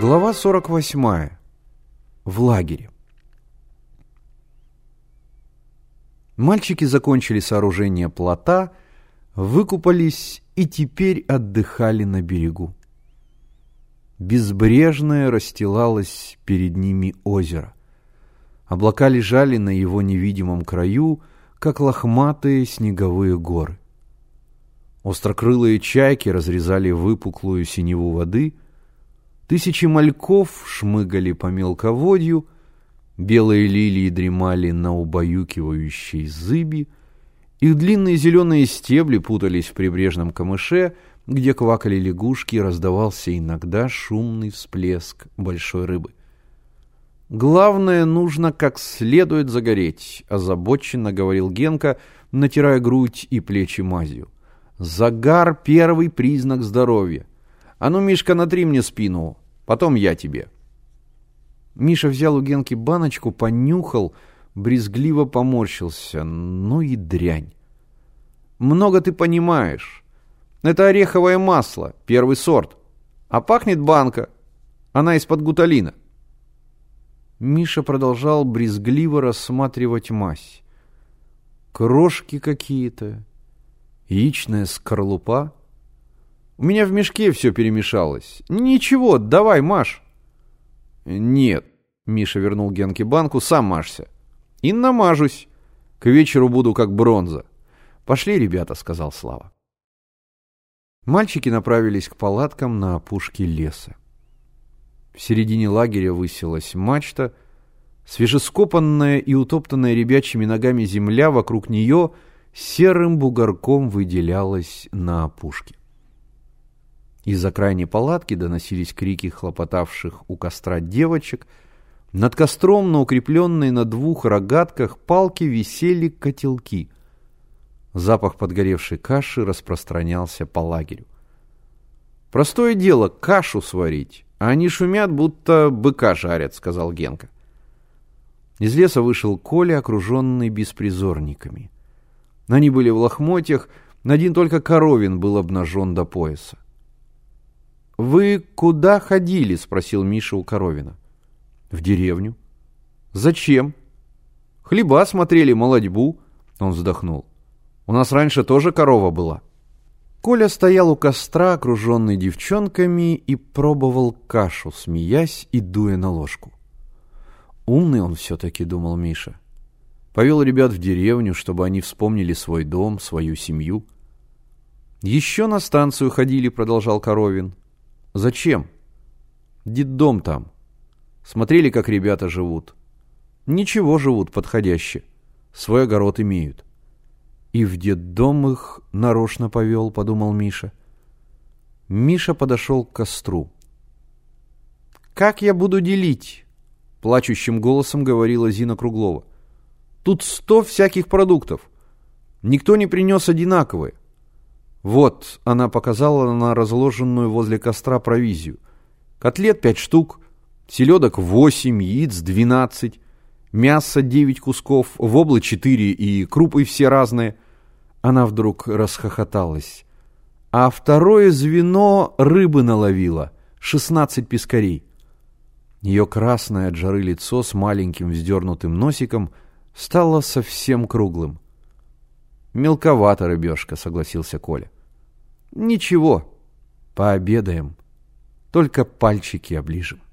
Глава 48. В лагере. Мальчики закончили сооружение плота, выкупались и теперь отдыхали на берегу. Безбрежное расстилалось перед ними озеро. Облака лежали на его невидимом краю, как лохматые снеговые горы. Острокрылые чайки разрезали выпуклую синеву воды, тысячи мальков шмыгали по мелководью, белые лилии дремали на убаюкивающей зыби, их длинные зеленые стебли путались в прибрежном камыше, где квакали лягушки, раздавался иногда шумный всплеск большой рыбы. «Главное, нужно как следует загореть», — озабоченно говорил Генка, натирая грудь и плечи мазью. Загар — первый признак здоровья. А ну, Мишка, натри мне спину, потом я тебе. Миша взял у Генки баночку, понюхал, брезгливо поморщился. Ну и дрянь. Много ты понимаешь. Это ореховое масло, первый сорт. А пахнет банка. Она из-под гуталина. Миша продолжал брезгливо рассматривать мазь. Крошки какие-то, Яичная скорлупа? У меня в мешке все перемешалось. Ничего, давай, Маш. Нет, Миша вернул Генке банку, сам машься. И намажусь. К вечеру буду как бронза. Пошли, ребята, сказал Слава. Мальчики направились к палаткам на опушке леса. В середине лагеря высилась мачта, свежескопанная и утоптанная ребячьими ногами земля вокруг нее — серым бугорком выделялась на опушке. Из-за крайней палатки доносились крики хлопотавших у костра девочек. Над костром, на укрепленной на двух рогатках палки, висели котелки. Запах подгоревшей каши распространялся по лагерю. «Простое дело кашу сварить, а они шумят, будто быка жарят», — сказал Генка. Из леса вышел Коля, окруженный беспризорниками. Они были в лохмотьях, один только Коровин был обнажен до пояса. «Вы куда ходили?» — спросил Миша у Коровина. «В деревню». «Зачем?» «Хлеба смотрели, молодьбу». Он вздохнул. «У нас раньше тоже корова была». Коля стоял у костра, окруженный девчонками, и пробовал кашу, смеясь и дуя на ложку. «Умный он все-таки», — думал Миша. Повел ребят в деревню, чтобы они вспомнили свой дом, свою семью. «Еще на станцию ходили», — продолжал Коровин. «Зачем?» «Дом там. Смотрели, как ребята живут. Ничего живут подходяще. Свой огород имеют». «И в детдом их нарочно повел», — подумал Миша. Миша подошел к костру. «Как я буду делить?» — плачущим голосом говорила Зина Круглова. Тут сто всяких продуктов. Никто не принес одинаковые. Вот, она показала на разложенную возле костра провизию. Котлет пять штук, селедок восемь, яиц двенадцать, мясо девять кусков, воблы четыре и крупы все разные. Она вдруг расхохоталась. А второе звено рыбы наловила, шестнадцать пескарей. Ее красное от жары лицо с маленьким вздернутым носиком – стало совсем круглым. «Мелковато рыбешка», — согласился Коля. «Ничего, пообедаем, только пальчики оближем».